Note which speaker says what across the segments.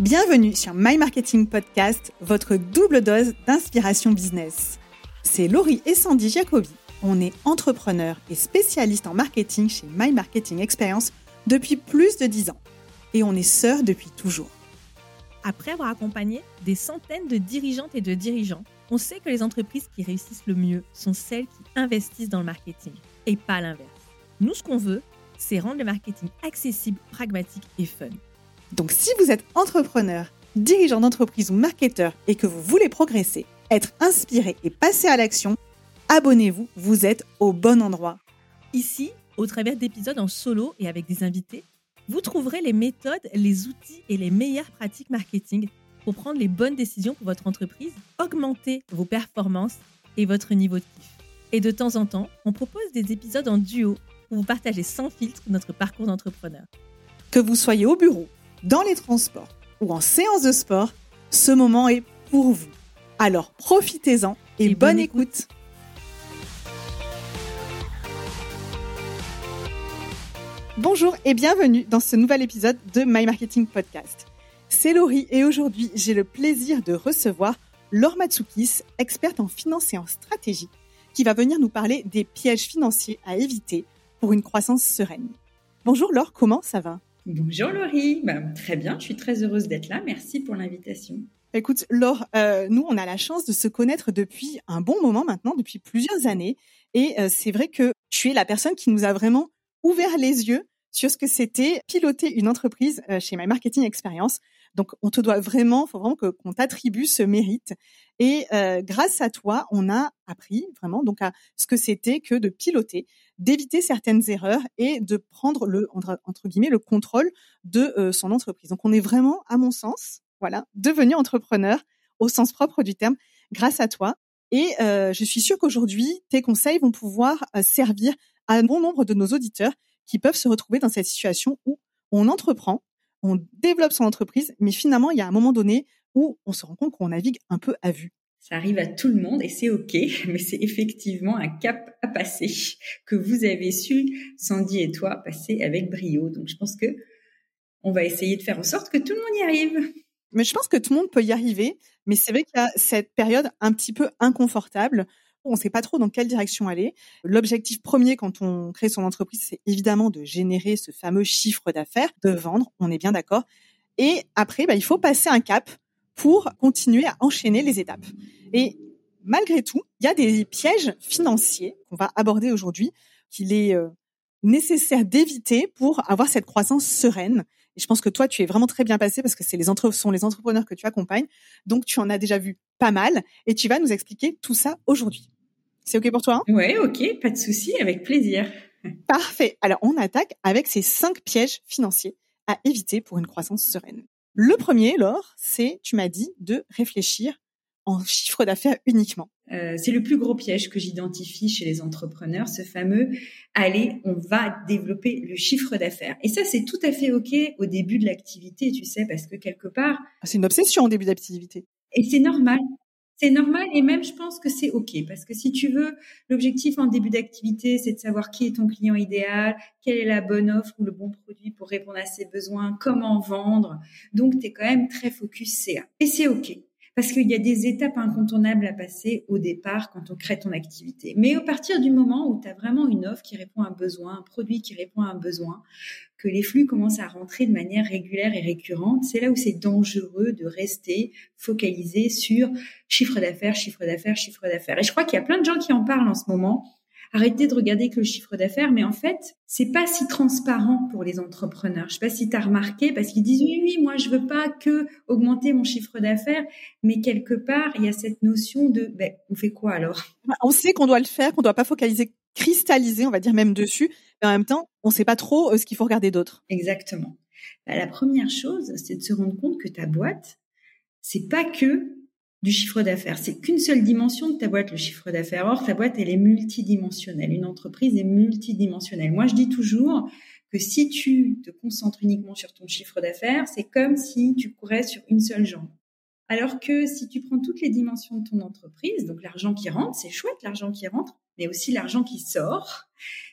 Speaker 1: Bienvenue sur My Marketing Podcast, votre double dose d'inspiration business. C'est Laurie et Sandy Jacobi. On est entrepreneurs et spécialistes en marketing chez My Marketing Experience depuis plus de 10 ans. Et on est sœurs depuis toujours.
Speaker 2: Après avoir accompagné des centaines de dirigeantes et de dirigeants, on sait que les entreprises qui réussissent le mieux sont celles qui investissent dans le marketing et pas l'inverse. Nous, ce qu'on veut, c'est rendre le marketing accessible, pragmatique et fun.
Speaker 1: Donc si vous êtes entrepreneur, dirigeant d'entreprise ou marketeur et que vous voulez progresser, être inspiré et passer à l'action, abonnez-vous, vous êtes au bon endroit.
Speaker 2: Ici, au travers d'épisodes en solo et avec des invités, vous trouverez les méthodes, les outils et les meilleures pratiques marketing pour prendre les bonnes décisions pour votre entreprise, augmenter vos performances et votre niveau de kiff. Et de temps en temps, on propose des épisodes en duo pour vous partager sans filtre notre parcours d'entrepreneur.
Speaker 1: Que vous soyez au bureau, dans les transports ou en séance de sport, ce moment est pour vous. Alors profitez-en et, bonne, écoute. Bonjour et bienvenue dans ce nouvel épisode de My Marketing Podcast. C'est Laurie et aujourd'hui j'ai le plaisir de recevoir Laure Matsoukis, experte en finance et en stratégie, qui va venir nous parler des pièges financiers à éviter pour une croissance sereine. Bonjour Laure, comment ça va?
Speaker 3: Bonjour Laurie, bah, très bien, je suis très heureuse d'être là. Merci pour l'invitation.
Speaker 1: Écoute, Laure, euh, nous, on a la chance de se connaître depuis un bon moment maintenant, depuis plusieurs années. Et euh, c'est vrai que tu es la personne qui nous a vraiment ouvert les yeux sur ce que c'était piloter une entreprise euh, chez My Marketing Experience. Donc, on te doit vraiment, faut vraiment qu'on t'attribue ce mérite. Et grâce à toi, on a appris vraiment donc à ce que c'était que de piloter d'éviter certaines erreurs et de prendre le entre, guillemets le contrôle de euh, son entreprise. Donc on est vraiment, à mon sens, voilà, devenu entrepreneur au sens propre du terme grâce à toi. Et euh, je suis sûre qu'aujourd'hui, tes conseils vont pouvoir euh, servir à un bon nombre de nos auditeurs qui peuvent se retrouver dans cette situation où on entreprend, on développe son entreprise, mais finalement, il y a un moment donné où on se rend compte qu'on navigue un peu à vue.
Speaker 3: Ça arrive à tout le monde et c'est OK, mais c'est effectivement un cap à passer que vous avez su, Sandy et toi, passer avec brio. Donc je pense que on va essayer de faire en sorte que tout le monde y arrive.
Speaker 1: Mais je pense que tout le monde peut y arriver, mais c'est vrai qu'il y a cette période un petit peu inconfortable. On ne sait pas trop dans quelle direction aller. L'objectif premier quand on crée son entreprise, c'est évidemment de générer ce fameux chiffre d'affaires, de vendre, on est bien d'accord. Et après, bah, il faut passer un cap pour continuer à enchaîner les étapes. Et malgré tout, il y a des pièges financiers qu'on va aborder aujourd'hui qu'il est euh, nécessaire d'éviter pour avoir cette croissance sereine. Et je pense que toi, tu es vraiment très bien passé parce que c'est les entre sont les entrepreneurs que tu accompagnes. Donc, tu en as déjà vu pas mal et tu vas nous expliquer tout ça aujourd'hui. C'est OK pour toi
Speaker 3: hein? Ouais, OK, pas de souci, avec plaisir.
Speaker 1: Parfait. Alors, on attaque avec ces cinq pièges financiers à éviter pour une croissance sereine. Le premier, Laure, c'est, tu m'as dit, de réfléchir en chiffre d'affaires uniquement.
Speaker 3: Euh, c'est le plus gros piège que j'identifie chez les entrepreneurs, ce fameux allez, on va développer le chiffre d'affaires. Et ça, c'est tout à fait ok au début de l'activité, tu sais, parce que quelque part,
Speaker 1: ah, c'est une obsession au début d'activité.
Speaker 3: Et c'est normal c'est normal et même je pense que c'est ok parce que si tu veux, l'objectif en début d'activité, c'est de savoir qui est ton client idéal, quelle est la bonne offre ou le bon produit pour répondre à ses besoins, comment vendre. Donc, tu es quand même très focus CA. Et c'est ok. Parce qu'il y a des étapes incontournables à passer au départ quand on crée ton activité. Mais à partir du moment où tu as vraiment une offre qui répond à un besoin, un produit qui répond à un besoin, que les flux commencent à rentrer de manière régulière et récurrente, c'est là où c'est dangereux de rester focalisé sur chiffre d'affaires, chiffre d'affaires, chiffre d'affaires. Et je crois qu'il y a plein de gens qui en parlent en ce moment. Arrêtez de regarder que le chiffre d'affaires, mais en fait, c'est pas si transparent pour les entrepreneurs. Je sais pas si tu as remarqué, parce qu'ils disent oui, oui, moi je veux pas que augmenter mon chiffre d'affaires, mais quelque part, il y a cette notion de, ben, on fait quoi alors?
Speaker 1: On sait qu'on doit le faire, qu'on doit pas focaliser cristalliser, on va dire même dessus, mais en même temps, on ne sait pas trop euh, ce qu'il faut regarder d'autre.
Speaker 3: Exactement. Bah, la première chose, c'est de se rendre compte que ta boîte, c'est pas que du chiffre d'affaires. C'est qu'une seule dimension de ta boîte, le chiffre d'affaires. Or, ta boîte, elle est multidimensionnelle. Une entreprise est multidimensionnelle. Moi, je dis toujours que si tu te concentres uniquement sur ton chiffre d'affaires, c'est comme si tu courais sur une seule jambe. Alors que si tu prends toutes les dimensions de ton entreprise, donc l'argent qui rentre, c'est chouette l'argent qui rentre, mais aussi l'argent qui sort.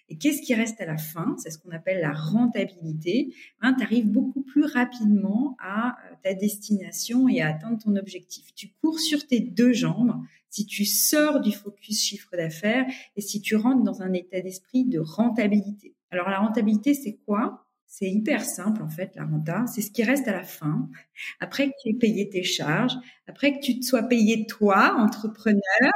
Speaker 3: Et qu'est-ce qui reste à la fin? C'est ce qu'on appelle la rentabilité. Hein, tu arrives beaucoup plus rapidement à euh, ta destination et à atteindre ton objectif. Tu cours sur tes deux jambes si tu sors du focus chiffre d'affaires et si tu rentres dans un état d'esprit de rentabilité. Alors la rentabilité, c'est quoi? C'est hyper simple en fait, la renta. C'est ce qui reste à la fin. Après que tu aies payé tes charges, après que tu te sois payé toi, entrepreneur,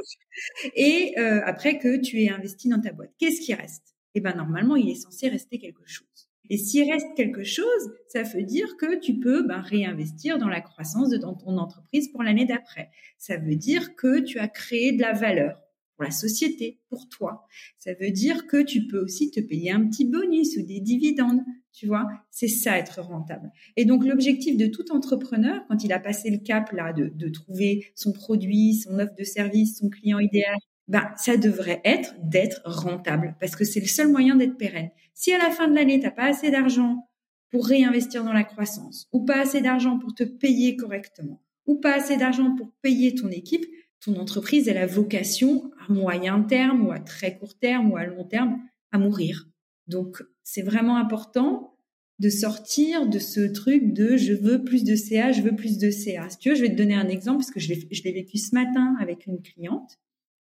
Speaker 3: et euh, après que tu aies investi dans ta boîte. Qu'est-ce qui reste? Eh ben normalement, il est censé rester quelque chose. Et s'il reste quelque chose, ça veut dire que tu peux ben, réinvestir dans la croissance de ton entreprise pour l'année d'après. Ça veut dire que tu as créé de la valeur pour la société, pour toi. Ça veut dire que tu peux aussi te payer un petit bonus ou des dividendes. Tu vois, c'est ça être rentable. Et donc l'objectif de tout entrepreneur, quand il a passé le cap là de, trouver son produit, son offre de service, son client idéal, ben ça devrait être d'être rentable parce que c'est le seul moyen d'être pérenne. Si à la fin de l'année t'as pas assez d'argent pour réinvestir dans la croissance, ou pas assez d'argent pour te payer correctement, ou pas assez d'argent pour payer ton équipe, ton entreprise elle a vocation à moyen terme ou à très court terme ou à long terme à mourir. Donc, c'est vraiment important de sortir de ce truc de je veux plus de CA, je veux plus de CA. Si tu veux, je vais te donner un exemple parce que je l'ai vécu ce matin avec une cliente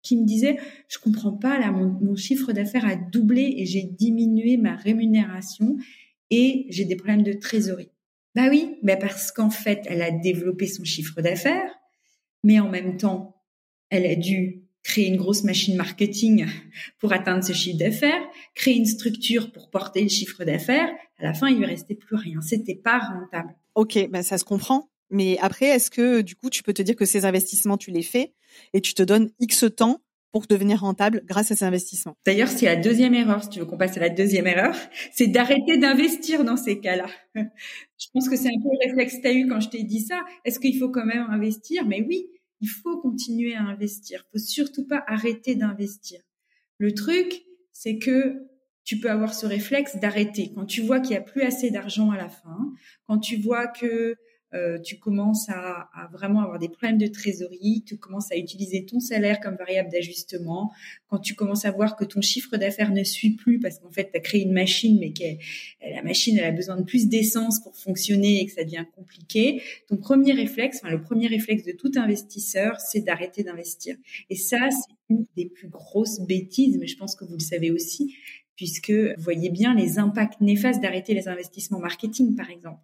Speaker 3: qui me disait je comprends pas là mon, chiffre d'affaires a doublé et j'ai diminué ma rémunération et j'ai des problèmes de trésorerie. Bah oui, bah parce qu'en fait, elle a développé son chiffre d'affaires, mais en même temps, elle a dû créer une grosse machine marketing pour atteindre ce chiffre d'affaires, créer une structure pour porter le chiffre d'affaires. À la fin, il lui restait plus rien. C'était pas rentable.
Speaker 1: Ok, ben ça se comprend. Mais après, est-ce que du coup, tu peux te dire que ces investissements, tu les fais et tu te donnes X temps pour devenir rentable grâce à ces investissements?
Speaker 3: D'ailleurs, c'est la deuxième erreur, si tu veux qu'on passe à la deuxième erreur, c'est d'arrêter d'investir dans ces cas-là. je pense que c'est un peu le réflexe que tu as eu quand je t'ai dit ça. Est-ce qu'il faut quand même investir? Mais oui, il faut continuer à investir. Il faut surtout pas arrêter d'investir. Le truc, c'est que tu peux avoir ce réflexe d'arrêter quand tu vois qu'il y a plus assez d'argent à la fin, quand tu vois que euh, tu commences à, vraiment avoir des problèmes de trésorerie, tu commences à utiliser ton salaire comme variable d'ajustement, quand tu commences à voir que ton chiffre d'affaires ne suit plus parce qu'en fait, tu as créé une machine, mais que la machine elle a besoin de plus d'essence pour fonctionner et que ça devient compliqué, ton premier réflexe, enfin le premier réflexe de tout investisseur, c'est d'arrêter d'investir. Et ça, c'est une des plus grosses bêtises, mais je pense que vous le savez aussi, puisque vous voyez bien les impacts néfastes d'arrêter les investissements marketing, par exemple.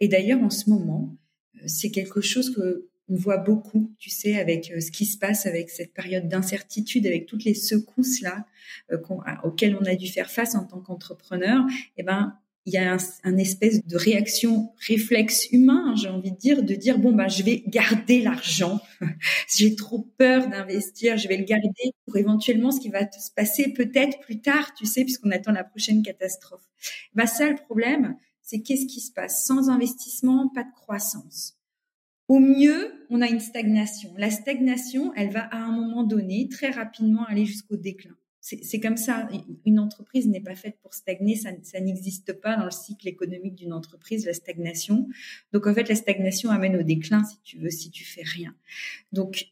Speaker 3: Et d'ailleurs, en ce moment, euh, c'est quelque chose que on voit beaucoup, tu sais, avec euh, ce qui se passe avec cette période d'incertitude, avec toutes les secousses là euh, auxquelles on a dû faire face en tant qu'entrepreneur. Eh ben, il y a un, espèce de réaction réflexe humain, j'ai envie de dire, de dire bon ben je vais garder l'argent, j'ai trop peur d'investir, je vais le garder pour éventuellement ce qui va se passer peut-être plus tard, tu sais, puisqu'on attend la prochaine catastrophe. Bah ça le problème, c'est qu'est-ce qui se passe Sans investissement, pas de croissance. Au mieux, on a une stagnation. La stagnation, elle va à un moment donné très rapidement aller jusqu'au déclin. C'est comme ça. Une entreprise n'est pas faite pour stagner. Ça, ça n'existe pas dans le cycle économique d'une entreprise, la stagnation. Donc, en fait, la stagnation amène au déclin, si tu veux, si tu fais rien. Donc,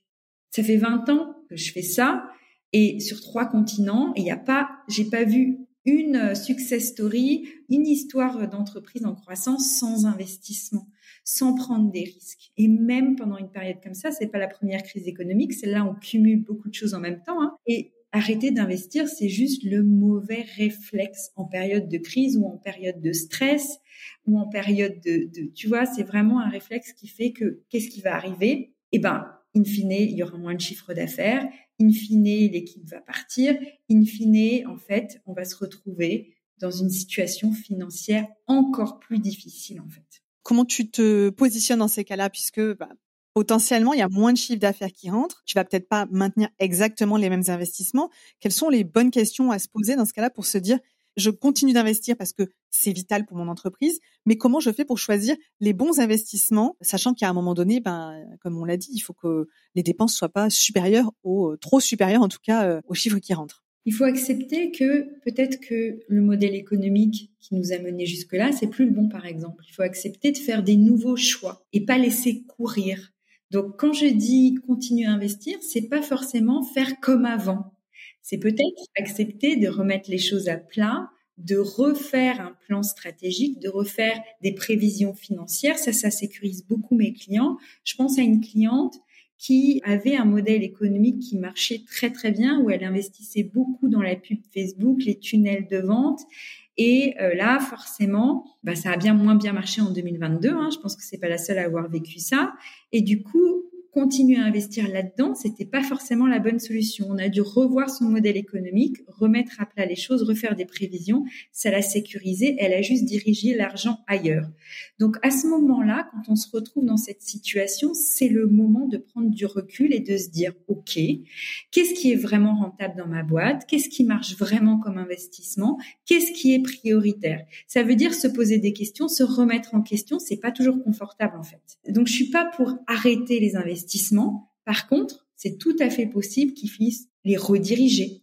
Speaker 3: ça fait 20 ans que je fais ça. Et sur trois continents, il n'y a pas, j'ai pas vu une success story, une histoire d'entreprise en croissance sans investissement, sans prendre des risques. Et même pendant une période comme ça, c'est pas la première crise économique, celle-là on cumule beaucoup de choses en même temps. Hein. et arrêter d'investir, c'est juste le mauvais réflexe en période de crise ou en période de stress ou en période de, de tu vois, c'est vraiment un réflexe qui fait que qu'est-ce qui va arriver? Eh ben, in fine, il y aura moins de chiffre d'affaires, in fine, l'équipe va partir, in fine, en fait, on va se retrouver dans une situation financière encore plus difficile, en fait.
Speaker 1: Comment tu te positionnes dans ces cas-là, puisque bah, potentiellement, il y a moins de chiffre d'affaires qui rentrent, tu vas peut-être pas maintenir exactement les mêmes investissements. Quelles sont les bonnes questions à se poser dans ce cas-là pour se dire, je continue d'investir parce que c'est vital pour mon entreprise, mais comment je fais pour choisir les bons investissements, sachant qu'à un moment donné, ben, comme on l'a dit, il faut que les dépenses soient pas supérieures ou trop supérieures en tout cas euh, aux chiffres qui rentrent.
Speaker 3: Il faut accepter que peut-être que le modèle économique qui nous a mené jusque-là, c'est plus le bon, par exemple. Il faut accepter de faire des nouveaux choix et pas laisser courir Donc, quand je dis continuer à investir, c'est pas forcément faire comme avant. C'est peut-être accepter de remettre les choses à plat, de refaire un plan stratégique, de refaire des prévisions financières. Ça, ça sécurise beaucoup mes clients. Je pense à une cliente qui avait un modèle économique qui marchait très très bien, où elle investissait beaucoup dans la pub Facebook, les tunnels de vente. Et euh, là, forcément, bah, ça a bien moins bien marché en 2022. Hein. Je pense que c'est pas la seule à avoir vécu ça. Et du coup, continuer à investir là-dedans, c'était pas forcément la bonne solution. On a dû revoir son modèle économique, remettre à plat les choses, refaire des prévisions. Ça l'a sécurisé. Elle a juste dirigé l'argent ailleurs. Donc, à ce moment-là, quand on se retrouve dans cette situation, c'est le moment de prendre du recul et de se dire, OK, qu'est-ce qui est vraiment rentable dans ma boîte? Qu'est-ce qui marche vraiment comme investissement? Qu'est-ce qui est prioritaire? Ça veut dire se poser des questions, se remettre en question. C'est pas toujours confortable, en fait. Donc, je suis pas pour arrêter les investissements par contre, c'est tout à fait possible qu'ils finissent les rediriger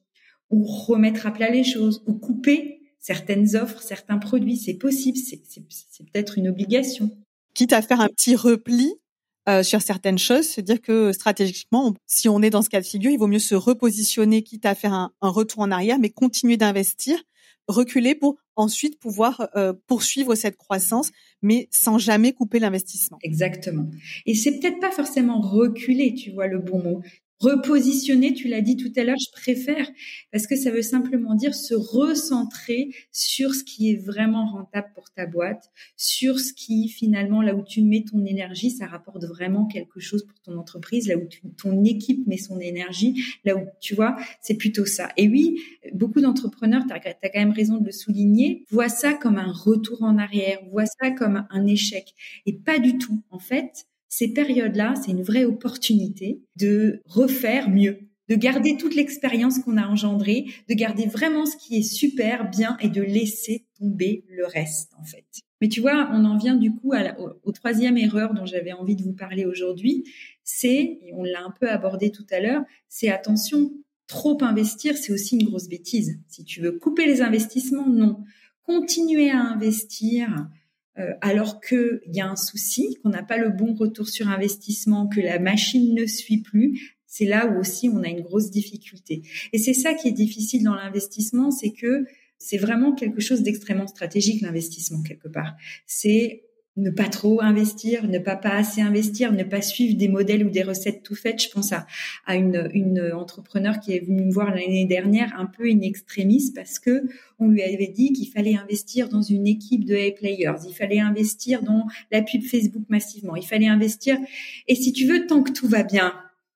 Speaker 3: ou remettre à plat les choses ou couper certaines offres, certains produits. C'est possible, c'est peut-être une obligation.
Speaker 1: Quitte à faire un petit repli euh, sur certaines choses, se dire que stratégiquement, si on est dans ce cas de figure, il vaut mieux se repositionner, quitte à faire un retour en arrière, mais continuer d'investir reculer pour ensuite pouvoir euh, poursuivre cette croissance, mais sans jamais couper l'investissement.
Speaker 3: Exactement. Et c'est peut-être pas forcément reculer, tu vois le bon mot. Repositionner, tu l'as dit tout à l'heure, je préfère parce que ça veut simplement dire se recentrer sur ce qui est vraiment rentable pour ta boîte, sur ce qui finalement là où tu mets ton énergie, ça rapporte vraiment quelque chose pour ton entreprise, là où ton équipe met son énergie, là où tu vois, c'est plutôt ça. Et oui, beaucoup d'entrepreneurs, tu as, quand même raison de le souligner, voient ça comme un retour en arrière, voient ça comme un échec et pas du tout. En fait, ces périodes-là, c'est une vraie opportunité de refaire mieux, de garder toute l'expérience qu'on a engendrée, de garder vraiment ce qui est super bien et de laisser tomber le reste, en fait. Mais tu vois, on en vient du coup au, troisième erreur dont j'avais envie de vous parler aujourd'hui, c'est, et on l'a un peu abordé tout à l'heure, c'est attention, trop investir, c'est aussi une grosse bêtise. Si tu veux couper les investissements, non. Continuer à investir, alors qu'il y a un souci, qu'on n'a pas le bon retour sur investissement, que la machine ne suit plus, c'est là où aussi on a une grosse difficulté. Et c'est ça qui est difficile dans l'investissement, c'est que c'est vraiment quelque chose d'extrêmement stratégique l'investissement quelque part. C'est ne pas trop investir, ne pas pas assez investir, ne pas suivre des modèles ou des recettes tout faites. Je pense à, à une, une entrepreneur qui est venue me voir l'année dernière un peu in extremis parce que on lui avait dit qu'il fallait investir dans une équipe de A-players, il fallait investir dans la pub Facebook massivement, il fallait investir. Et si tu veux, tant que tout va bien,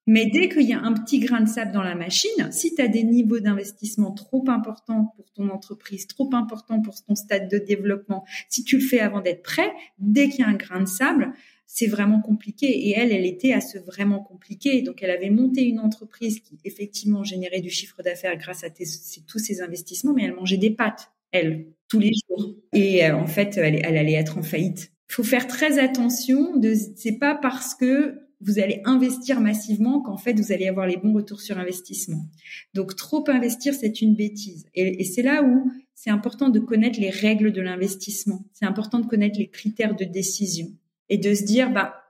Speaker 3: mais dès qu'il y a un petit grain de sable dans la machine, si tu as des niveaux d'investissement trop importants pour ton entreprise, trop importants pour ton stade de développement, si tu le fais avant d'être prêt, dès qu'il y a un grain de sable, c'est vraiment compliqué. Et elle, elle était à ce vraiment compliqué. Donc, elle avait monté une entreprise qui, effectivement, générait du chiffre d'affaires grâce à tous ses investissements, mais elle mangeait des pâtes, elle, tous les jours. Et euh, en fait, elle, allait être en faillite. Il faut faire très attention. De, c'est pas parce que vous allez investir massivement qu'en fait, vous allez avoir les bons retours sur investissement. Donc, trop investir, c'est une bêtise. Et, c'est là où c'est important de connaître les règles de l'investissement. C'est important de connaître les critères de décision et de se dire, bah,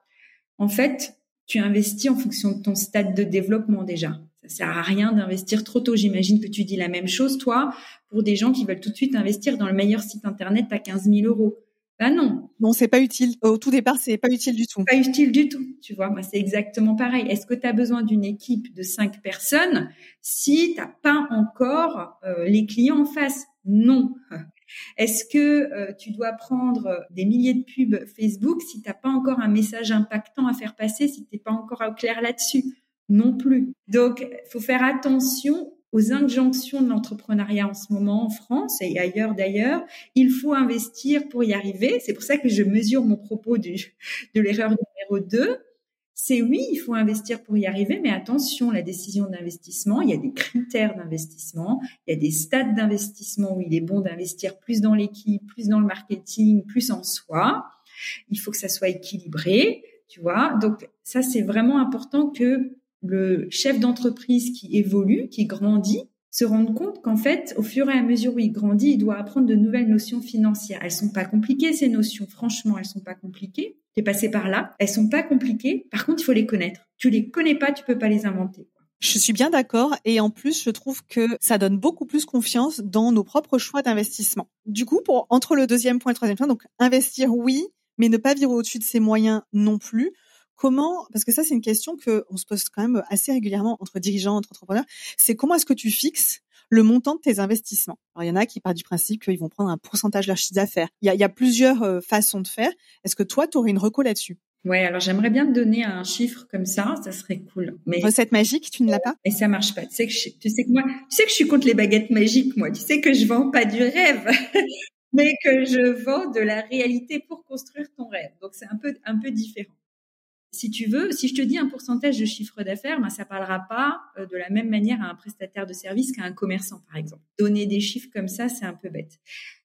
Speaker 3: en fait, tu investis en fonction de ton stade de développement déjà. Ça sert à rien d'investir trop tôt. J'imagine que tu dis la même chose, toi, pour des gens qui veulent tout de suite investir dans le meilleur site internet à 15 000 euros. Bah non.
Speaker 1: Non, c'est pas utile. Au tout départ, c'est pas utile du tout.
Speaker 3: Pas utile du tout, tu vois. Moi, c'est exactement pareil. Est-ce que tu as besoin d'une équipe de cinq personnes si t'as pas encore euh, les clients en face? Non. Est-ce que euh, tu dois prendre des milliers de pubs Facebook si t'as pas encore un message impactant à faire passer, si t'es pas encore au clair là-dessus? Non plus. Donc, faut faire attention aux injonctions de l'entrepreneuriat en ce moment en France et ailleurs d'ailleurs. Il faut investir pour y arriver. C'est pour ça que je mesure mon propos du, de l'erreur numéro 2. C'est oui, il faut investir pour y arriver, mais attention, la décision d'investissement, il y a des critères d'investissement, il y a des stades d'investissement où il est bon d'investir plus dans l'équipe, plus dans le marketing, plus en soi. Il faut que ça soit équilibré, tu vois. Donc ça, c'est vraiment important que le chef d'entreprise qui évolue, qui grandit, se rendre compte qu'en fait, au fur et à mesure où il grandit, il doit apprendre de nouvelles notions financières. Elles sont pas compliquées, ces notions. Franchement, elles sont pas compliquées. T'es passé par là. Elles sont pas compliquées. Par contre, il faut les connaître. Tu les connais pas, tu peux pas les inventer.
Speaker 1: Je suis bien d'accord et en plus je trouve que ça donne beaucoup plus confiance dans nos propres choix d'investissement. Du coup, pour entre le deuxième point et le troisième point, donc investir oui, mais ne pas vivre au-dessus de ses moyens non plus. Comment Parce que ça c'est une question que on se pose quand même assez régulièrement entre dirigeants, entre entrepreneurs. C'est comment est-ce que tu fixes le montant de tes investissements? Alors, il y en a qui partent du principe qu'ils vont prendre un pourcentage de leur chiffre d'affaires. Il y a, il y a plusieurs euh, façons de faire. Est-ce que toi, tu aurais une reco là-dessus?
Speaker 3: Ouais, alors j'aimerais bien te donner un chiffre comme ça, ça serait cool.
Speaker 1: Mais recette magique, tu ne l'as pas?
Speaker 3: Et ça marche pas. Tu sais que je, tu sais que moi, tu sais que je suis contre les baguettes magiques, moi. Tu sais que je vends pas du rêve, mais que je vends de la réalité pour construire ton rêve. Donc c'est un peu un peu différent si tu veux, si je te dis un pourcentage de chiffre d'affaires, ben, ça parlera pas euh, de la même manière à un prestataire de service qu'à un commerçant, par exemple. Donner des chiffres comme ça, c'est un peu bête.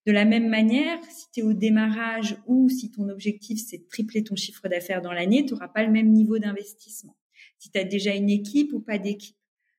Speaker 3: De la même manière, si tu es au démarrage ou si ton objectif, c'est de tripler ton chiffre d'affaires dans l'année, tu n'auras pas le même niveau d'investissement. Si tu as déjà une équipe ou pas d'équipe.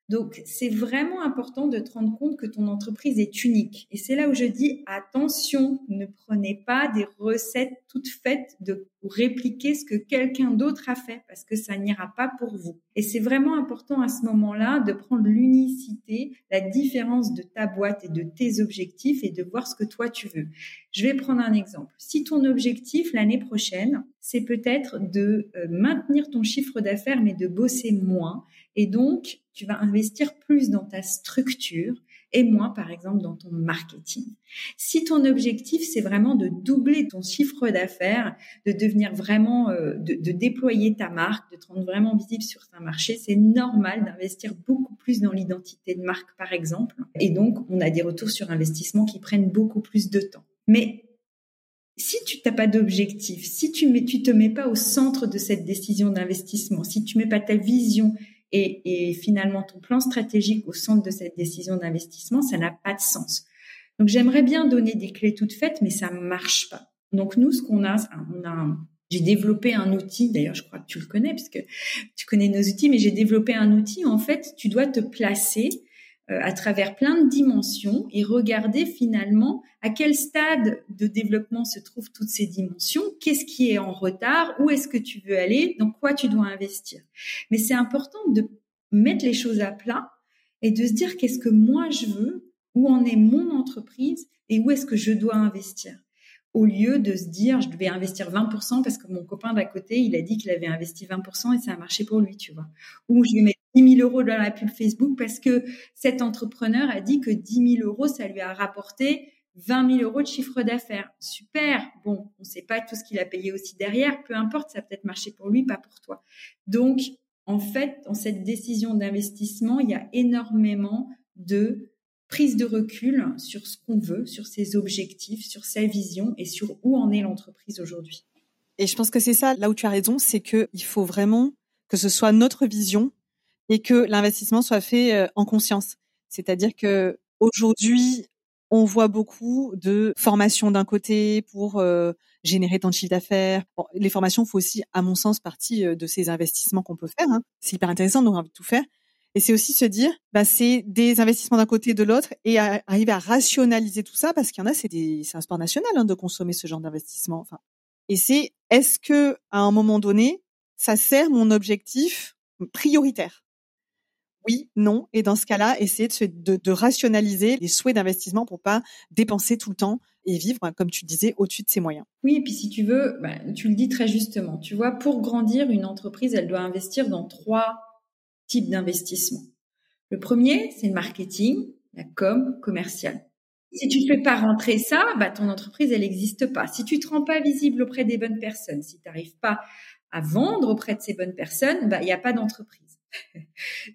Speaker 3: Donc, c'est vraiment important de te rendre compte que ton entreprise est unique. Et c'est là où je dis attention, ne prenez pas des recettes toutes faites de répliquer ce que quelqu'un d'autre a fait parce que ça n'ira pas pour vous. Et c'est vraiment important à ce moment-là de prendre l'unicité, la différence de ta boîte et de tes objectifs et de voir ce que toi tu veux. Je vais prendre un exemple. Si ton objectif l'année prochaine, c'est peut-être de euh, maintenir ton chiffre d'affaires mais de bosser moins et donc, tu vas investir plus dans ta structure et moins, par exemple, dans ton marketing. Si ton objectif, c'est vraiment de doubler ton chiffre d'affaires, de devenir vraiment, euh, de, de, déployer ta marque, de te rendre vraiment visible sur un marché, c'est normal d'investir beaucoup plus dans l'identité de marque, par exemple. Et donc, on a des retours sur investissement qui prennent beaucoup plus de temps. Mais si tu n'as pas d'objectif, si tu ne tu te mets pas au centre de cette décision d'investissement, si tu mets pas ta vision et, et, finalement ton plan stratégique au centre de cette décision d'investissement, ça n'a pas de sens. Donc j'aimerais bien donner des clés toutes faites, mais ça marche pas. Donc nous, ce qu'on a, on a, j'ai développé un outil. D'ailleurs, je crois que tu le connais puisque tu connais nos outils, mais j'ai développé un outil en fait, tu dois te placer à travers plein de dimensions et regarder finalement à quel stade de développement se trouvent toutes ces dimensions, qu'est-ce qui est en retard, où est-ce que tu veux aller, dans quoi tu dois investir. Mais c'est important de mettre les choses à plat et de se dire qu'est-ce que moi je veux, où en est mon entreprise et où est-ce que je dois investir au lieu de se dire je devais investir 20% parce que mon copain d'à côté, il a dit qu'il avait investi 20% et ça a marché pour lui, tu vois. Ou je vais 10 000 euros dans la pub Facebook parce que cet entrepreneur a dit que 10 000 euros, ça lui a rapporté 20 000 euros de chiffre d'affaires. Super. Bon, on ne sait pas tout ce qu'il a payé aussi derrière. Peu importe, ça a peut-être marché pour lui, pas pour toi. Donc, en fait, dans cette décision d'investissement, il y a énormément de prise de recul sur ce qu'on veut, sur ses objectifs, sur sa vision et sur où en est l'entreprise aujourd'hui.
Speaker 1: Et je pense que c'est ça, là où tu as raison, c'est que il faut vraiment que ce soit notre vision et que l'investissement soit fait euh, en conscience. C'est-à-dire que aujourd'hui, on voit beaucoup de formations d'un côté pour euh, générer tant de chiffre d'affaires. les formations font aussi, à mon sens, partie euh, de ces investissements qu'on peut faire. Hein. C'est hyper intéressant, on a envie de tout faire. Et c'est aussi se dire, bah, c'est des investissements d'un côté et de l'autre et arriver à rationaliser tout ça parce qu'il y en a, c'est un sport national hein, de consommer ce genre d'investissement. Enfin, et c'est, est-ce que à un moment donné, ça sert mon objectif prioritaire? Oui, non. Et dans ce cas-là, essayer de, rationaliser les souhaits d'investissement pour pas dépenser tout le temps et vivre, comme tu disais, au-dessus de ses moyens.
Speaker 3: Oui, et puis si tu veux, bah, tu le dis très justement. Tu vois, pour grandir, une entreprise, elle doit investir dans trois type d'investissement. Le premier, c'est le marketing, la com commerciale. Si tu ne fais pas rentrer ça, bah, ton entreprise, elle n'existe pas. Si tu te rends pas visible auprès des bonnes personnes, si tu n'arrives pas à vendre auprès de ces bonnes personnes, bah, il n'y a pas d'entreprise.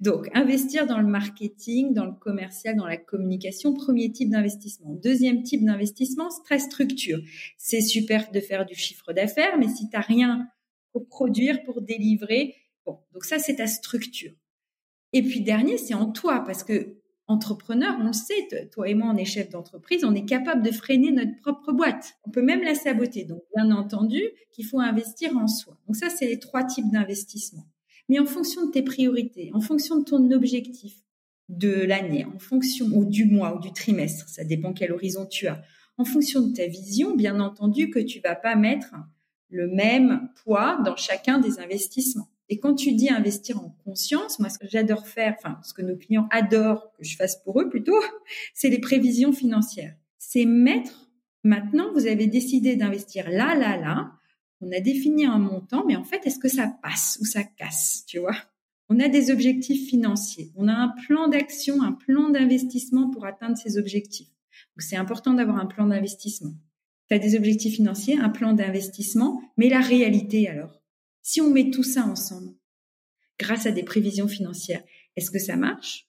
Speaker 3: Donc, investir dans le marketing, dans le commercial, dans la communication, premier type d'investissement. Deuxième type d'investissement, stress structure. C'est super de faire du chiffre d'affaires, mais si tu n'as rien pour produire, pour délivrer, bon, donc ça, c'est ta structure. Et puis dernier, c'est en toi, parce que entrepreneur, on le sait, toi et moi, on est chef d'entreprise, on est capable de freiner notre propre boîte. On peut même la saboter. Donc, bien entendu, qu'il faut investir en soi. Donc ça, c'est les trois types d'investissement. Mais en fonction de tes priorités, en fonction de ton objectif, de l'année, en fonction, ou du mois, ou du trimestre, ça dépend quel horizon tu as, en fonction de ta vision, bien entendu que tu vas pas mettre le même poids dans chacun des investissements. Et quand tu dis investir en conscience, moi, ce que j'adore faire, enfin, ce que nos clients adorent que je fasse pour eux plutôt, c'est les prévisions financières. C'est mettre, maintenant, vous avez décidé d'investir là, là, là. On a défini un montant, mais en fait, est-ce que ça passe ou ça casse, tu vois? On a des objectifs financiers. On a un plan d'action, un plan d'investissement pour atteindre ces objectifs. C'est important d'avoir un plan d'investissement. Tu as des objectifs financiers, un plan d'investissement, mais la réalité alors? Si on met tout ça ensemble, grâce à des prévisions financières, est-ce que ça marche?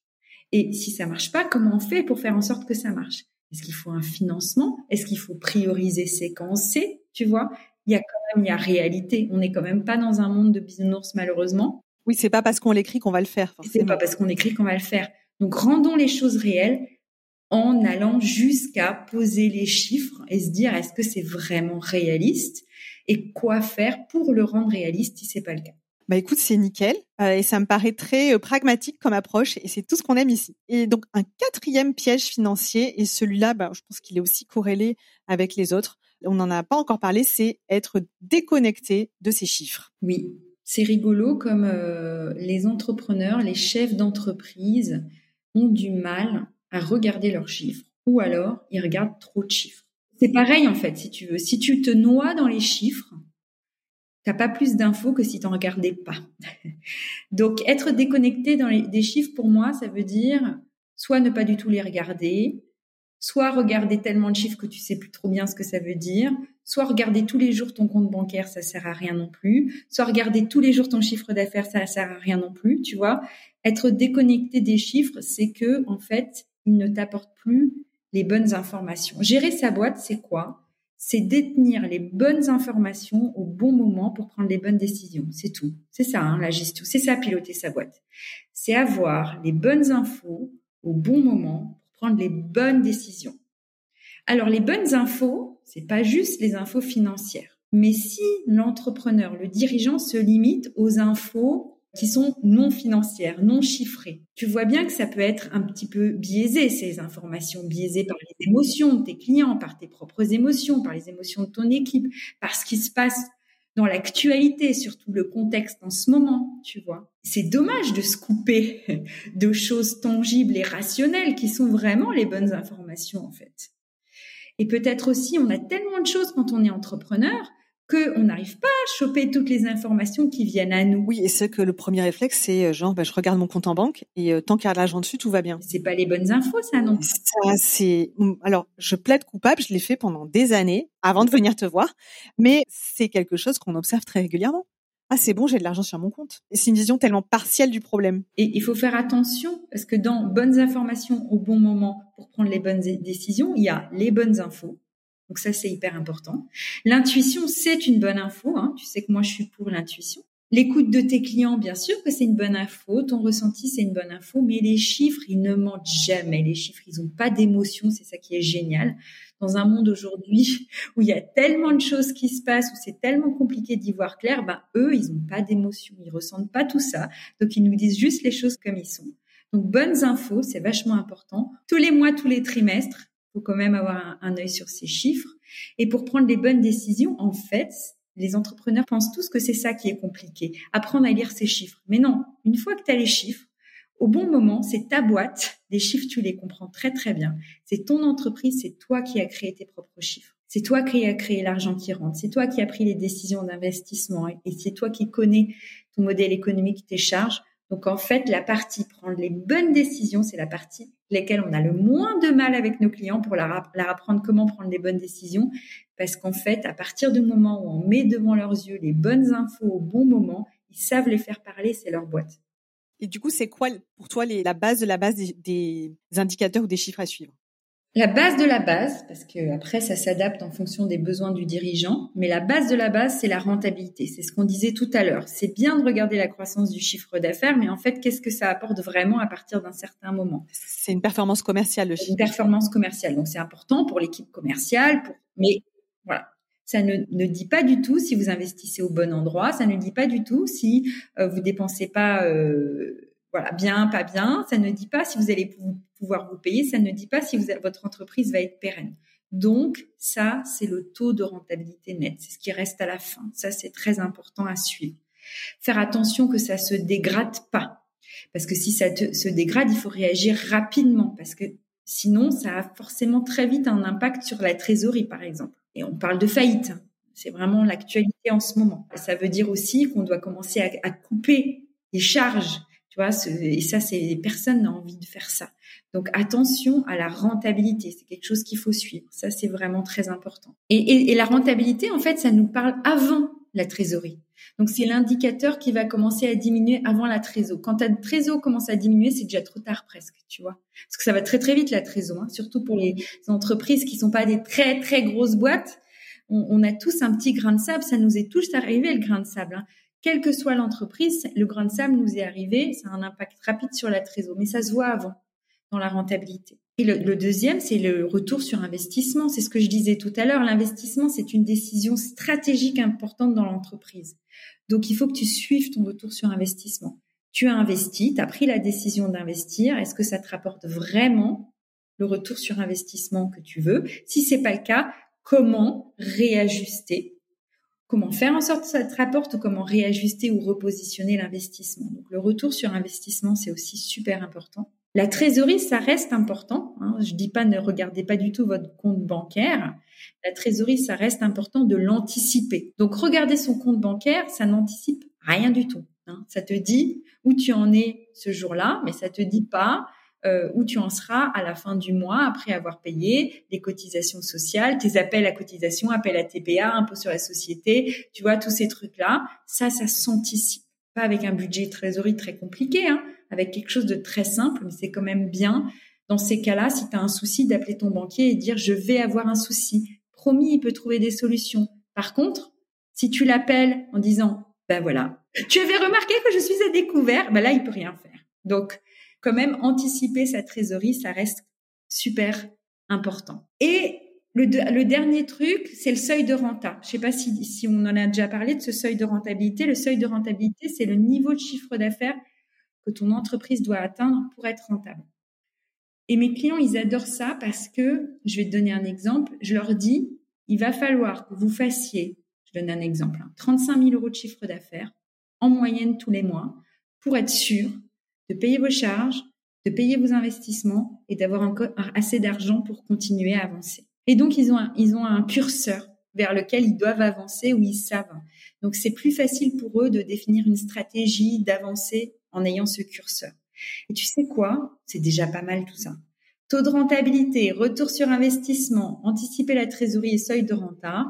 Speaker 3: Et si ça marche pas, comment on fait pour faire en sorte que ça marche? Est-ce qu'il faut un financement? Est-ce qu'il faut prioriser, séquencer Tu vois? Il y a quand même, il y a réalité. On n'est quand même pas dans un monde de bisounours malheureusement.
Speaker 1: Oui, c'est pas parce qu'on l'écrit qu'on va le faire.
Speaker 3: C'est pas parce qu'on écrit qu'on va le faire. Donc rendons les choses réelles en allant jusqu'à poser les chiffres et se dire est-ce que c'est vraiment réaliste et quoi faire pour le rendre réaliste si c'est pas le cas?
Speaker 1: Bah écoute, c'est nickel euh, et ça me paraît très euh, pragmatique comme approche et c'est tout ce qu'on aime ici. Et donc un quatrième piège financier et celui-là, bah, je pense qu'il est aussi corrélé avec les autres. On n'en a pas encore parlé, c'est être déconnecté de ces chiffres.
Speaker 3: Oui, c'est rigolo comme euh, les entrepreneurs, les chefs d'entreprise ont du mal à regarder leurs chiffres ou alors ils regardent trop de chiffres. C'est pareil en fait, si tu veux. Si tu te noies dans les chiffres, t'as pas plus d'infos que si t'en regardais pas. Donc être déconnecté des chiffres pour moi, ça veut dire soit ne pas du tout les regarder, soit regarder tellement de chiffres que tu sais plus trop bien ce que ça veut dire, soit regarder tous les jours ton compte bancaire, ça sert à rien non plus, soit regarder tous les jours ton chiffre d'affaires, ça sert à rien non plus, tu vois. Être déconnecté des chiffres, c'est que en fait, il ne t'apporte plus les bonnes informations. Gérer sa boîte, c'est quoi? C'est détenir les bonnes informations au bon moment pour prendre les bonnes décisions. C'est tout. C'est ça, hein, la gestion. C'est ça, piloter sa boîte. C'est avoir les bonnes infos au bon moment prendre les bonnes décisions. Alors, les bonnes infos, c'est pas juste les infos financières. Mais si l'entrepreneur, le dirigeant se limite aux infos qui sont non financières, non chiffrées. Tu vois bien que ça peut être un petit peu biaisé, ces informations, biaisées par les émotions de tes clients, par tes propres émotions, par les émotions de ton équipe, par ce qui se passe dans l'actualité, surtout le contexte en ce moment, tu vois. C'est dommage de se couper de choses tangibles et rationnelles qui sont vraiment les bonnes informations, en fait. Et peut-être aussi, on a tellement de choses quand on est entrepreneur qu'on n'arrive pas à choper toutes les informations qui viennent à nous.
Speaker 1: Oui, et c'est que le premier réflexe, c'est euh, genre, bah, je regarde mon compte en banque et euh, tant qu'il y a de l'argent dessus, tout va bien.
Speaker 3: C'est pas les bonnes infos, ça, non
Speaker 1: Ça, c'est. Hum, alors, je plaide coupable, je l'ai fait pendant des années avant de venir te voir, mais c'est quelque chose qu'on observe très régulièrement. Ah, c'est bon, j'ai de l'argent sur mon compte. Et c'est une vision tellement partielle du problème.
Speaker 3: Et il faut faire attention parce que dans bonnes informations au bon moment pour prendre les bonnes décisions, il y a les bonnes infos, donc ça, c'est hyper important. L'intuition, c'est une bonne info. Hein. Tu sais que moi, je suis pour l'intuition. L'écoute de tes clients, bien sûr que c'est une bonne info. Ton ressenti, c'est une bonne info. Mais les chiffres, ils ne mentent jamais. Les chiffres, ils n'ont pas d'émotion. C'est ça qui est génial. Dans un monde aujourd'hui où il y a tellement de choses qui se passent, où c'est tellement compliqué d'y voir clair, ben eux, ils n'ont pas d'émotion. Ils ressentent pas tout ça. Donc, ils nous disent juste les choses comme ils sont. Donc, bonnes infos, c'est vachement important. Tous les mois, tous les trimestres, faut quand même avoir un, œil sur ces chiffres. Et pour prendre les bonnes décisions, en fait, les entrepreneurs pensent tous que c'est ça qui est compliqué, apprendre à lire ces chiffres. Mais non, une fois que tu as les chiffres, au bon moment, c'est ta boîte. Les chiffres, tu les comprends très très bien. C'est ton entreprise, c'est toi qui as créé tes propres chiffres. C'est toi qui as créé l'argent qui rentre. C'est toi qui as pris les décisions d'investissement et c'est toi qui connais ton modèle économique, tes charges. Donc en fait, la partie prendre les bonnes décisions, c'est la partie lesquelles on a le moins de mal avec nos clients pour leur, apprendre comment prendre les bonnes décisions. Parce qu'en fait, à partir du moment où on met devant leurs yeux les bonnes infos au bon moment, ils savent les faire parler, c'est leur boîte.
Speaker 1: Et du coup, c'est quoi pour toi la base de la base des indicateurs ou des chiffres à suivre?
Speaker 3: La base de la base, parce que après ça s'adapte en fonction des besoins du dirigeant, mais la base de la base, c'est la rentabilité. C'est ce qu'on disait tout à l'heure. C'est bien de regarder la croissance du chiffre d'affaires, mais en fait, qu'est-ce que ça apporte vraiment à partir d'un certain moment?
Speaker 1: C'est une performance commerciale, le chiffre.
Speaker 3: Une performance commerciale. Donc c'est important pour l'équipe commerciale, pour... mais voilà. Ça ne, ne, dit pas du tout si vous investissez au bon endroit. Ça ne dit pas du tout si euh, vous dépensez pas euh, voilà, bien, pas bien. Ça ne dit pas si vous allez pouvoir vous payer. Ça ne dit pas si votre entreprise va être pérenne. Donc, ça, c'est le taux de rentabilité net. C'est ce qui reste à la fin. Ça, c'est très important à suivre. Faire attention que ça se dégrade pas. Parce que si ça se dégrade, il faut réagir rapidement parce que sinon, ça a forcément très vite un impact sur la trésorerie, par exemple. Et on parle de faillite. C'est vraiment l'actualité en ce moment. Ça veut dire aussi qu'on doit commencer à couper les charges tu vois, et ça, c'est personne n'a envie de faire ça. Donc attention à la rentabilité, c'est quelque chose qu'il faut suivre. Ça, c'est vraiment très important. Et, et, la rentabilité, en fait, ça nous parle avant la trésorerie. Donc c'est l'indicateur qui va commencer à diminuer avant la trésor. Quand ta trésor commence à diminuer, c'est déjà trop tard presque, tu vois. Parce que ça va très très vite la trésor, hein, surtout pour les entreprises qui sont pas des très très grosses boîtes. On, on, a tous un petit grain de sable, ça nous est tous arrivé le grain de sable. Hein quelle que soit l'entreprise, le grain de sable nous est arrivé, ça a un impact rapide sur la trésorerie, mais ça se voit avant dans la rentabilité. Et le, deuxième, c'est le retour sur investissement. C'est ce que je disais tout à l'heure. L'investissement, c'est une décision stratégique importante dans l'entreprise. Donc, il faut que tu suives ton retour sur investissement. Tu as investi, tu as pris la décision d'investir. Est-ce que ça te rapporte vraiment le retour sur investissement que tu veux? Si c'est pas le cas, comment réajuster comment faire en sorte que ça te rapporte ou comment réajuster ou repositionner l'investissement. Donc le retour sur investissement, c'est aussi super important. La trésorerie, ça reste important. Hein. Je dis pas ne regardez pas du tout votre compte bancaire. La trésorerie, ça reste important de l'anticiper. Donc regarder son compte bancaire, ça n'anticipe rien du tout. Hein. Ça te dit où tu en es ce jour-là, mais ça te dit pas euh, où tu en seras à la fin du mois après avoir payé les cotisations sociales, tes appels à cotisation, appels à TPA, impôt sur la société, tu vois, tous ces trucs-là. Ça, ça s'anticipe. Pas avec un budget trésorerie très compliqué, hein, avec quelque chose de très simple, mais c'est quand même bien. Dans ces cas-là, si tu as un souci, d'appeler ton banquier et dire je vais avoir un souci. Promis, il peut trouver des solutions. Par contre, si tu l'appelles en disant ben voilà, tu avais remarqué que je suis à découvert, ben là, il peut rien faire. Donc, quand même anticiper sa trésorerie, ça reste super important. Et le, dernier truc, c'est le seuil de renta. Je sais pas si, si on en a déjà parlé de ce seuil de rentabilité. Le seuil de rentabilité, c'est le niveau de chiffre d'affaires que ton entreprise doit atteindre pour être rentable. Et mes clients, ils adorent ça parce que, je vais te donner un exemple, je leur dis, il va falloir que vous fassiez, je donne un exemple, 35 hein, 000 euros de chiffre d'affaires en moyenne tous les mois pour être sûr de payer vos charges, de payer vos investissements et d'avoir encore assez d'argent pour continuer à avancer. Et donc, ils ont un, ils ont un curseur vers lequel ils doivent avancer ou ils savent. Donc, c'est plus facile pour eux de définir une stratégie d'avancer en ayant ce curseur. Et tu sais quoi? C'est déjà pas mal tout ça. Taux de rentabilité, retour sur investissement, anticiper la trésorerie et seuil de renta.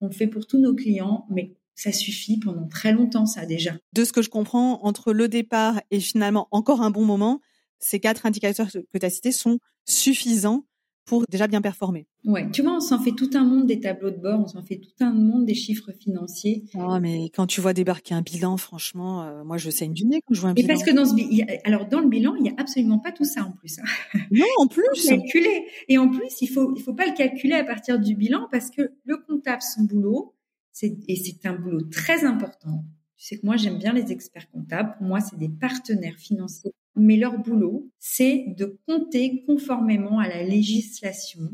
Speaker 3: On le fait pour tous nos clients, mais ça suffit pendant très longtemps, ça déjà.
Speaker 1: De ce que je comprends, entre le départ et finalement encore un bon moment, ces quatre indicateurs que tu as cités sont suffisants pour déjà bien performer.
Speaker 3: Ouais, tu vois, on s'en fait tout un monde des tableaux de bord, on s'en fait tout un monde des chiffres financiers.
Speaker 1: Oh, mais quand tu vois débarquer un bilan, franchement, euh, moi je saigne du nez quand je vois un bilan.
Speaker 3: Et parce que dans ce alors dans le bilan, il y a absolument pas tout ça en plus. Hein.
Speaker 1: Non, en plus.
Speaker 3: calculer. Et en plus, il faut il faut pas le calculer à partir du bilan parce que le comptable son boulot, et c'est un boulot très important. Tu sais que moi, j'aime bien les experts comptables. Pour moi, c'est des partenaires financiers. Mais leur boulot, c'est de compter conformément à la législation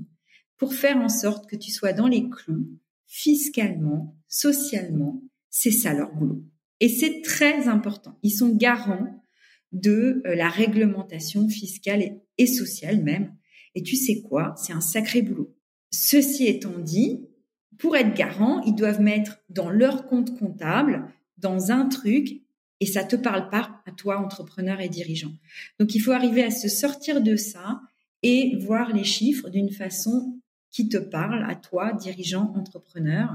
Speaker 3: pour faire en sorte que tu sois dans les clous fiscalement, socialement. C'est ça leur boulot. Et c'est très important. Ils sont garants de euh, la réglementation fiscale et sociale même. Et tu sais quoi? C'est un sacré boulot. Ceci étant dit, pour être garant, ils doivent mettre dans leur compte comptable, dans un truc, et ça te parle pas à toi, entrepreneur et dirigeant. Donc, il faut arriver à se sortir de ça et voir les chiffres d'une façon qui te parle à toi, dirigeant, entrepreneur.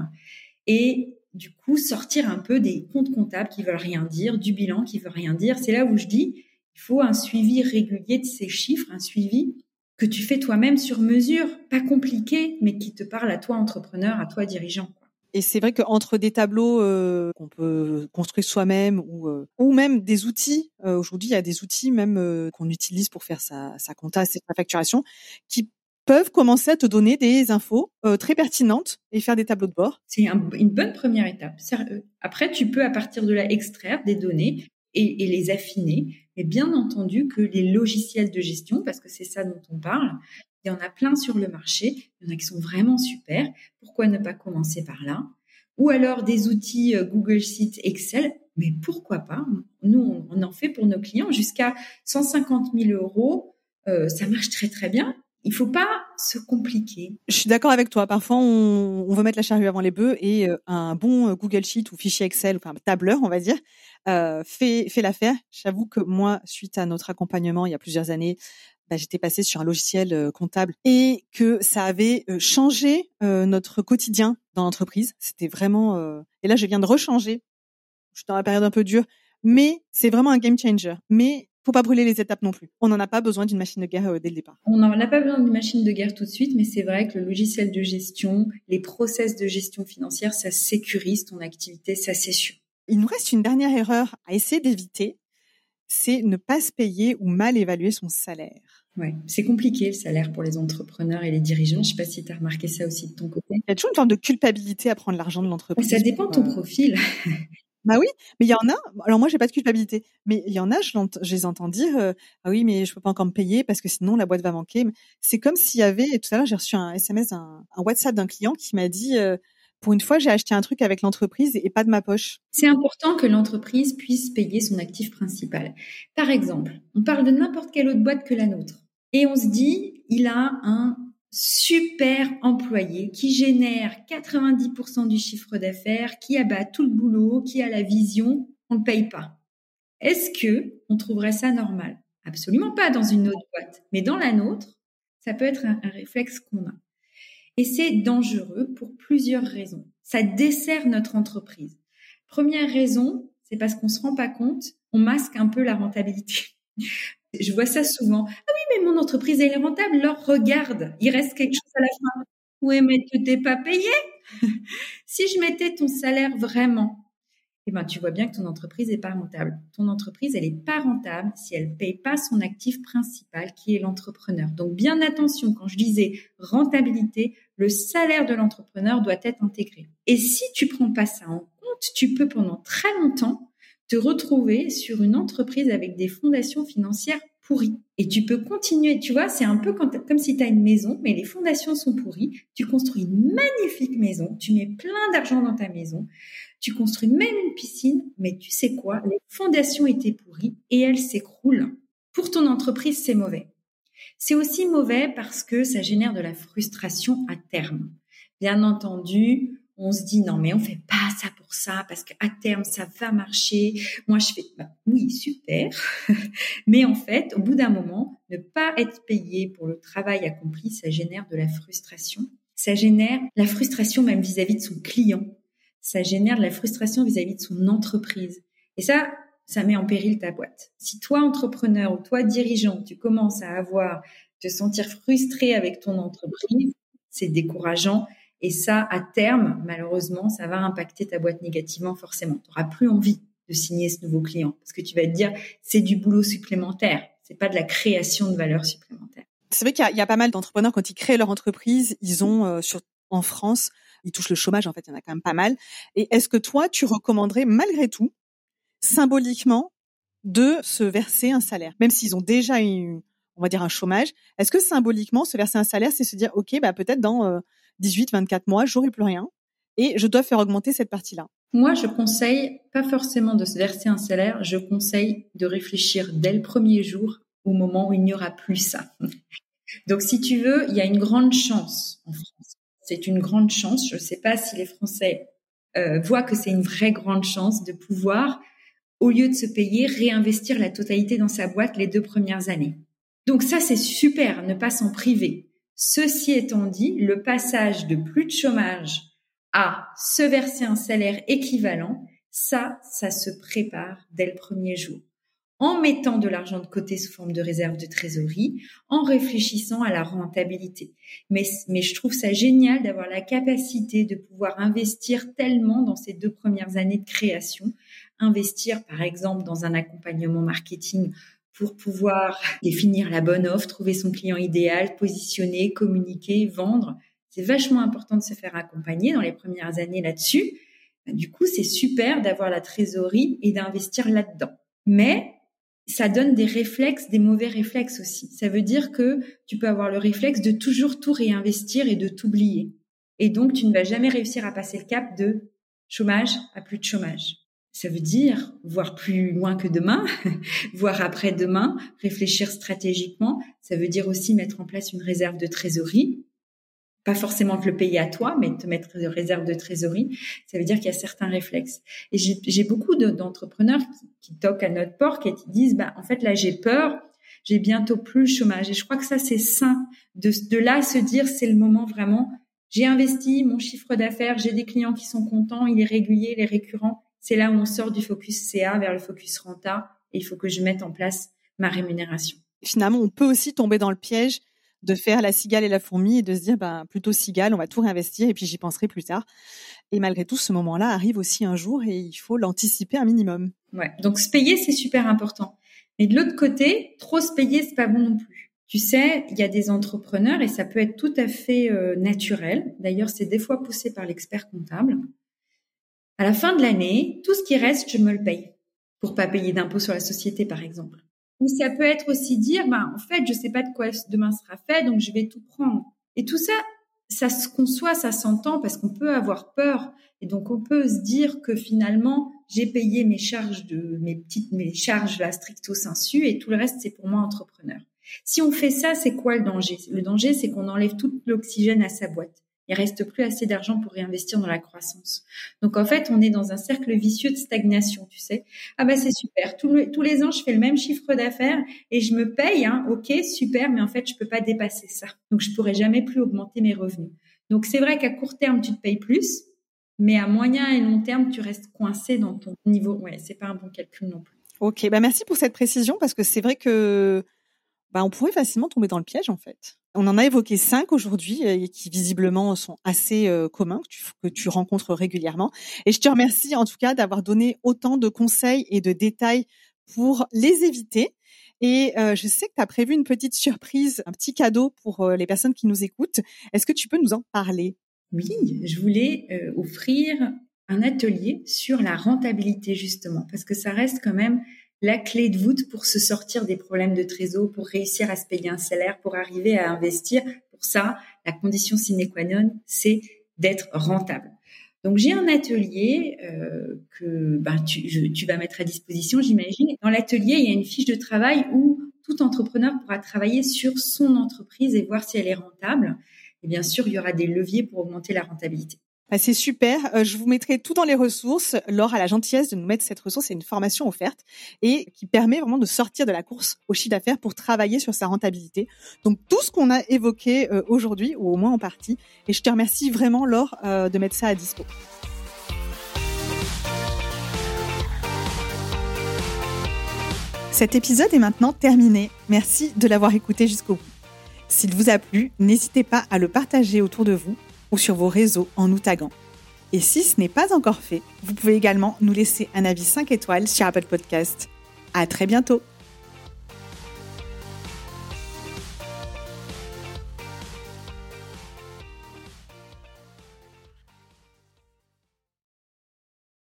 Speaker 3: Et du coup, sortir un peu des comptes comptables qui veulent rien dire, du bilan qui veut rien dire. C'est là où je dis, il faut un suivi régulier de ces chiffres, un suivi que tu fais toi-même sur mesure, pas compliqué, mais qui te parle à toi entrepreneur, à toi dirigeant.
Speaker 1: Et c'est vrai qu'entre des tableaux euh, qu'on peut construire soi-même ou euh, ou même des outils, euh, aujourd'hui il y a des outils même qu'on utilise pour faire sa, sa compta, sa facturation, qui peuvent commencer à te donner des infos très pertinentes et faire des tableaux de bord.
Speaker 3: C'est une bonne première étape. Après, tu peux à partir de là extraire des données et, les affiner. Mais bien entendu que les logiciels de gestion, parce que c'est ça dont on parle, il y en a plein sur le marché, il y en a qui sont vraiment super. Pourquoi ne pas commencer par là? Ou alors des outils euh, Google Sheets, Excel, mais pourquoi pas? Nous, on en fait pour nos clients jusqu'à 150 000 euros. Euh, ça marche très très bien il faut pas se compliquer.
Speaker 1: Je suis d'accord avec toi. Parfois, on, on, veut mettre la charrue avant les bœufs et euh, un bon euh, Google Sheet ou fichier Excel, enfin tableur, on va dire, euh, fait, fait l'affaire. J'avoue que moi, suite à notre accompagnement il y a plusieurs années, bah, j'étais passée sur un logiciel euh, comptable et que ça avait changé notre quotidien dans l'entreprise. C'était vraiment... Et là, je viens de rechanger. Je suis dans la période un peu dure, mais c'est vraiment un game changer. Mais faut pas brûler les étapes non plus. On n'en a pas besoin d'une machine de guerre euh, dès le départ.
Speaker 3: On n'en a pas besoin d'une machine de guerre tout de suite, mais c'est vrai que le logiciel de gestion, les process de gestion financière, ça sécurise ton activité, ça c'est sûr.
Speaker 1: Il nous reste une dernière erreur à essayer d'éviter, c'est ne pas se payer ou mal évaluer son salaire.
Speaker 3: Ouais, c'est compliqué le salaire pour les entrepreneurs et les dirigeants. Je sais pas si tu as remarqué ça aussi de ton côté. Il
Speaker 1: y a toujours une forme de culpabilité à prendre l'argent de l'entreprise.
Speaker 3: Ça dépend de ton profil.
Speaker 1: Bah oui, mais il y en a. Alors moi, j'ai pas de culpabilité, mais il y en a. Je, les entends dire euh, ah oui, mais je peux pas encore me payer parce que sinon la boîte va manquer. C'est comme s'il y avait. Tout à l'heure, j'ai reçu un SMS, un, WhatsApp d'un client qui m'a dit euh, pour une fois, j'ai acheté un truc avec l'entreprise et pas de ma poche.
Speaker 3: C'est important que l'entreprise puisse payer son actif principal. Par exemple, on parle de n'importe quelle autre boîte que la nôtre et on se dit il a un super employé qui génère 90% du chiffre d'affaires, qui abat tout le boulot, qui a la vision, on ne paye pas. Est-ce que on trouverait ça normal? Absolument pas dans une autre boîte, mais dans la nôtre, ça peut être un, réflexe qu'on a. Et c'est dangereux pour plusieurs raisons. Ça dessert notre entreprise. Première raison, c'est parce qu'on se rend pas compte, on masque un peu la rentabilité. Je vois ça souvent. Ah oui, mais mon entreprise, elle est rentable. Alors, regarde, il reste quelque chose à la fin. Oui, mais tu t'es pas payé. si je mettais ton salaire vraiment, eh ben, tu vois bien que ton entreprise est pas rentable. Ton entreprise, elle est pas rentable si elle paye pas son actif principal, qui est l'entrepreneur. Donc, bien attention, quand je disais rentabilité, le salaire de l'entrepreneur doit être intégré. Et si tu prends pas ça en compte, tu peux pendant très longtemps te retrouver sur une entreprise avec des fondations financières pourries. Et tu peux continuer, tu vois, c'est un peu comme si tu as une maison, mais les fondations sont pourries. Tu construis une magnifique maison, tu mets plein d'argent dans ta maison, tu construis même une piscine, mais tu sais quoi, les fondations étaient pourries et elles s'écroulent. Pour ton entreprise, c'est mauvais. C'est aussi mauvais parce que ça génère de la frustration à terme. Bien entendu, on se dit non mais on fait pas ça pour ça parce qu'à terme ça va marcher. Moi je fais bah, oui super, mais en fait au bout d'un moment ne pas être payé pour le travail accompli ça génère de la frustration. Ça génère la frustration même vis-à-vis de son client. Ça génère de la frustration vis-à-vis de son entreprise. Et ça ça met en péril ta boîte. Si toi entrepreneur ou toi dirigeant tu commences à avoir te sentir frustré avec ton entreprise, c'est décourageant et ça, à terme, malheureusement, ça va impacter ta boîte négativement forcément. Tu n'auras plus envie de signer ce nouveau client parce que tu vas te dire, c'est du boulot supplémentaire. C'est pas de la création de valeur supplémentaire.
Speaker 1: C'est vrai qu'il y, a pas mal d'entrepreneurs quand ils créent leur entreprise, ils ont euh, en France, ils touchent le chômage. En fait, il y en a quand même pas mal. Et est-ce que toi, tu recommanderais malgré tout, symboliquement, de se verser un salaire, même s'ils ont déjà eu, on va dire, un chômage. Est-ce que symboliquement, se verser un salaire, c'est se dire, ok, bah peut-être dans euh, 18, 24 mois, j'aurai plus rien et je dois faire augmenter cette partie-là.
Speaker 3: Moi, je conseille pas forcément de se verser un salaire, je conseille de réfléchir dès le premier jour au moment où il n'y aura plus ça. Donc, si tu veux, il y a une grande chance en France. C'est une grande chance. Je ne sais pas si les Français euh, voient que c'est une vraie grande chance de pouvoir, au lieu de se payer, réinvestir la totalité dans sa boîte les deux premières années. Donc ça, c'est super, ne pas s'en priver. Ceci étant dit, le passage de plus de chômage à se verser un salaire équivalent, ça, ça se prépare dès le premier jour. En mettant de l'argent de côté sous forme de réserve de trésorerie, en réfléchissant à la rentabilité. Mais, mais je trouve ça génial d'avoir la capacité de pouvoir investir tellement dans ces deux premières années de création. Investir, par exemple, dans un accompagnement marketing pour pouvoir définir la bonne offre, trouver son client idéal, positionner, communiquer, vendre. C'est vachement important de se faire accompagner dans les premières années là-dessus. Du coup, c'est super d'avoir la trésorerie et d'investir là-dedans. Mais ça donne des réflexes, des mauvais réflexes aussi. Ça veut dire que tu peux avoir le réflexe de toujours tout réinvestir et de t'oublier. Et donc, tu ne vas jamais réussir à passer le cap de chômage à plus de chômage. Ça veut dire voir plus loin que demain, voir après-demain, réfléchir stratégiquement. Ça veut dire aussi mettre en place une réserve de trésorerie. Pas forcément te le payer à toi, mais te mettre de réserve de trésorerie. Ça veut dire qu'il y a certains réflexes. Et j'ai beaucoup d'entrepreneurs qui, qui, toquent à notre porte et qui disent, bah, en fait, là, j'ai peur, j'ai bientôt plus le chômage. Et je crois que ça, c'est sain de, de là se dire, c'est le moment vraiment j'ai investi mon chiffre d'affaires, j'ai des clients qui sont contents, il est régulier, il est récurrent. C'est là où on sort du focus CA vers le focus renta et il faut que je mette en place ma rémunération.
Speaker 1: Finalement, on peut aussi tomber dans le piège de faire la cigale et la fourmi et de se dire ben plutôt cigale, on va tout réinvestir et puis j'y penserai plus tard. Et malgré tout, ce moment-là arrive aussi un jour et il faut l'anticiper un minimum.
Speaker 3: Ouais. Donc se payer, c'est super important. Mais de l'autre côté, trop se payer, c'est pas bon non plus. Tu sais, il y a des entrepreneurs et ça peut être tout à fait euh, naturel. D'ailleurs, c'est des fois poussé par l'expert comptable. À la fin de l'année, tout ce qui reste, je me le paye pour pas payer d'impôts sur la société, par exemple. Ou ça peut être aussi dire, bah, en fait, je sais pas de quoi demain sera fait, donc je vais tout prendre. Et tout ça, ça se conçoit, ça s'entend parce qu'on peut avoir peur. Et donc, on peut se dire que finalement, j'ai payé mes charges de, mes petites, mes charges là, stricto sensu et tout le reste, c'est pour moi entrepreneur. Si on fait ça, c'est quoi le danger? Le danger, c'est qu'on enlève tout l'oxygène à sa boîte. Il reste plus assez d'argent pour réinvestir dans la croissance. Donc en fait, on est dans un cercle vicieux de stagnation, tu sais. Ah bah c'est super. Tous les, ans, je fais le même chiffre d'affaires et je me paye. Hein, ok, super, mais en fait, je peux pas dépasser ça. Donc je pourrai jamais plus augmenter mes revenus. Donc c'est vrai qu'à court terme, tu te payes plus, mais à moyen et long terme, tu restes coincé dans ton niveau. Ouais, c'est pas un bon calcul non plus.
Speaker 1: Ok, bah merci pour cette précision parce que c'est vrai que bah, on pourrait facilement tomber dans le piège en fait. On en a évoqué cinq aujourd'hui euh, qui visiblement sont assez euh, communs que tu, que tu rencontres régulièrement. Et je te remercie en tout cas d'avoir donné autant de conseils et de détails pour les éviter. Et euh, je sais que tu as prévu une petite surprise, un petit cadeau pour les personnes qui nous écoutent. Est-ce que tu peux nous en parler?
Speaker 3: Oui, je voulais offrir un atelier sur la rentabilité justement, parce que ça reste quand même la clé de voûte pour se sortir des problèmes de trésor, pour réussir à se payer un salaire, pour arriver à investir. Pour ça, la condition sine qua non, c'est d'être rentable. Donc j'ai un atelier euh, que ben, tu, tu, vas mettre à disposition, j'imagine. Dans l'atelier, il y a une fiche de travail où tout entrepreneur pourra travailler sur son entreprise et voir si elle est rentable. Et bien sûr, il y aura des leviers pour augmenter la rentabilité.
Speaker 1: Bah, c'est super. Euh, je vous mettrai tout dans les ressources. Laure a la gentillesse de nous mettre cette ressource. C'est une formation offerte et qui permet vraiment de sortir de la course au chiffre d'affaires pour travailler sur sa rentabilité. Donc tout ce qu'on a évoqué euh, aujourd'hui, ou au moins en partie. Et je te remercie vraiment, Laure, euh, de mettre ça à dispo. Cet épisode est maintenant terminé. Merci de l'avoir écouté jusqu'au bout. S'il vous a plu, n'hésitez pas à le partager autour de vous ou sur vos réseaux en nous taguant. Et si ce n'est pas encore fait, vous pouvez également nous laisser un avis 5 étoiles sur Apple Podcast. À très bientôt!